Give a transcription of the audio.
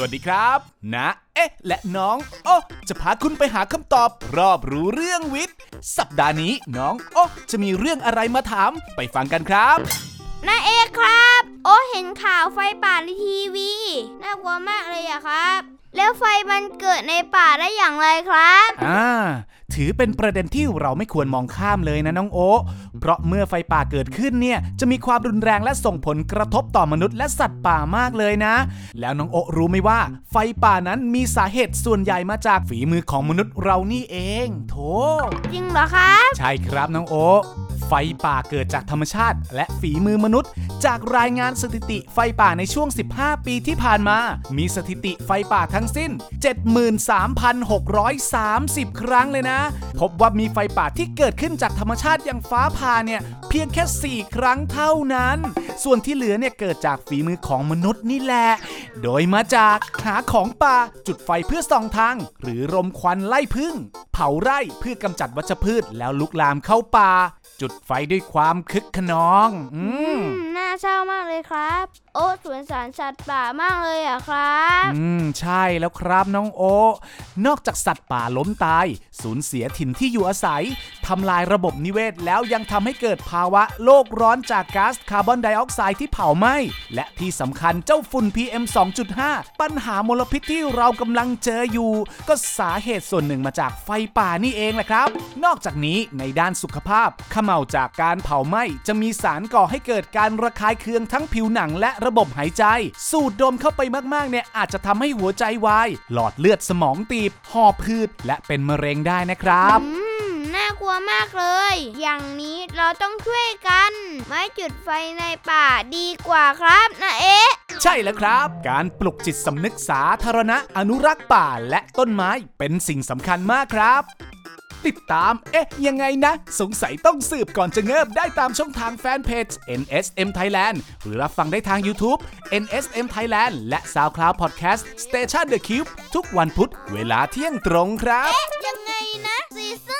วัสดีครับ นะ เอ๊ะ และน้อง โอ้จะพาคุณไปหาคำตอบ รอบรู้เรื่องวิทย์ สัปดาห์นี้น้อง โอ้จะมีเรื่องอะไรมาถาม ไปฟังกันครับนาเอกครับ โอ้เห็นข่าวไฟป่าในทีวีน่ากลัวมากเลยอะครับ แล้วไฟมันเกิดในป่าได้อย่างไรครับ อ่า ถือเป็นประเด็นที่เราไม่ควรมองข้ามเลยนะน้องโอ๊ะเพราะเมื่อไฟป่าเกิดขึ้นเนี่ยจะมีความรุนแรงและส่งผลกระทบต่อมนุษย์และสัตว์ป่ามากเลยนะ แล้วน้องโอ๊ะรู้ไหมว่า ไฟป่านั้นมีสาเหตุส่วนใหญ่มาจากฝีมือของมนุษย์เรานี่เอง โถ จริงเหรอครับใช่ครับน้องโอ๊ะ ไฟป่าเกิดจากธรรมชาติ และฝีมือมนุษย์ จากรายงานสถิติไฟป่าในช่วง 15 ปีที่ผ่านมา มีสถิติไฟป่าทั้งสิ้น 73,630 ครั้งเลยนะ พบว่ามีไฟป่าที่เกิดขึ้นจากธรรมชาติอย่างฟ้าผ่าเนี่ย เพียงแค่ 4 ครั้งเท่านั้น ส่วนที่เหลือเนี่ยเกิดจากฝีมือของมนุษย์นี่แหละ โดยมาจากหาของป่าจุดไฟเพื่อส่องทาง หรือรมควันไล่พึ่ง เผาไร่เพื่อกำจัดวัชพืชแล้วลุกลามเข้าป่า จุดไฟด้วยความคึกขนอง อืมาเศร้ามากเลยครับ โอ้สวนสารสัตว์ป่ามากเลยอะครับ อืม ใช่แล้วครับน้องโอนอกจากสัตว์ป่าล้มตาย สูญเสียถิ่นที่อยู่อาศัยทำลายระบบนิเวศแล้วยังทำให้เกิดภาวะโลกร้อนจากก๊าซคาร์บอนไดออกไซด์ที่เผาไหม้และที่สำคัญเจ้าฝุ่น PM 2.5 ปัญหามลพิษที่เรากำลังเจออยู่ ก็สาเหตุส่วนหนึ่งมาจากไฟป่านี่เองแหละครับ นอกจากนี้ในด้านสุขภาพขม่าจากการเผาไหม้จะมีสารก่อให้เกิดการระคายเคืองทั้งผิวหนังและระบบหายใจ สูดดมเข้าไปมากๆเนี่ยอาจจะทำให้หัวใจวาย หลอดเลือดสมองตีบ หอบพืดและเป็นมะเร็งได้นะครับอืมน่ากลัวมากเลย อย่างนี้เราต้องช่วยกัน ไม่จุดไฟในป่าดีกว่าครับนาเอ๊ะ ใช่แล้วครับ การปลุกจิตสำนึกสาธารณะอนุรักษ์ป่าและต้นไม้เป็นสิ่งสำคัญมากครับ ติดตาม เอ๊ะ ยังไงนะ สงสัยต้องสืบก่อนจะเงิบได้ตามช่องทางแฟนเพจ NSM Thailand หรือรับฟังได้ทาง YouTube NSM Thailand และ SoundCloud Podcast Station The Cube ทุกวันพุธเวลาเที่ยงตรงครับ เอ๊ะ ยังไงนะซีซั่น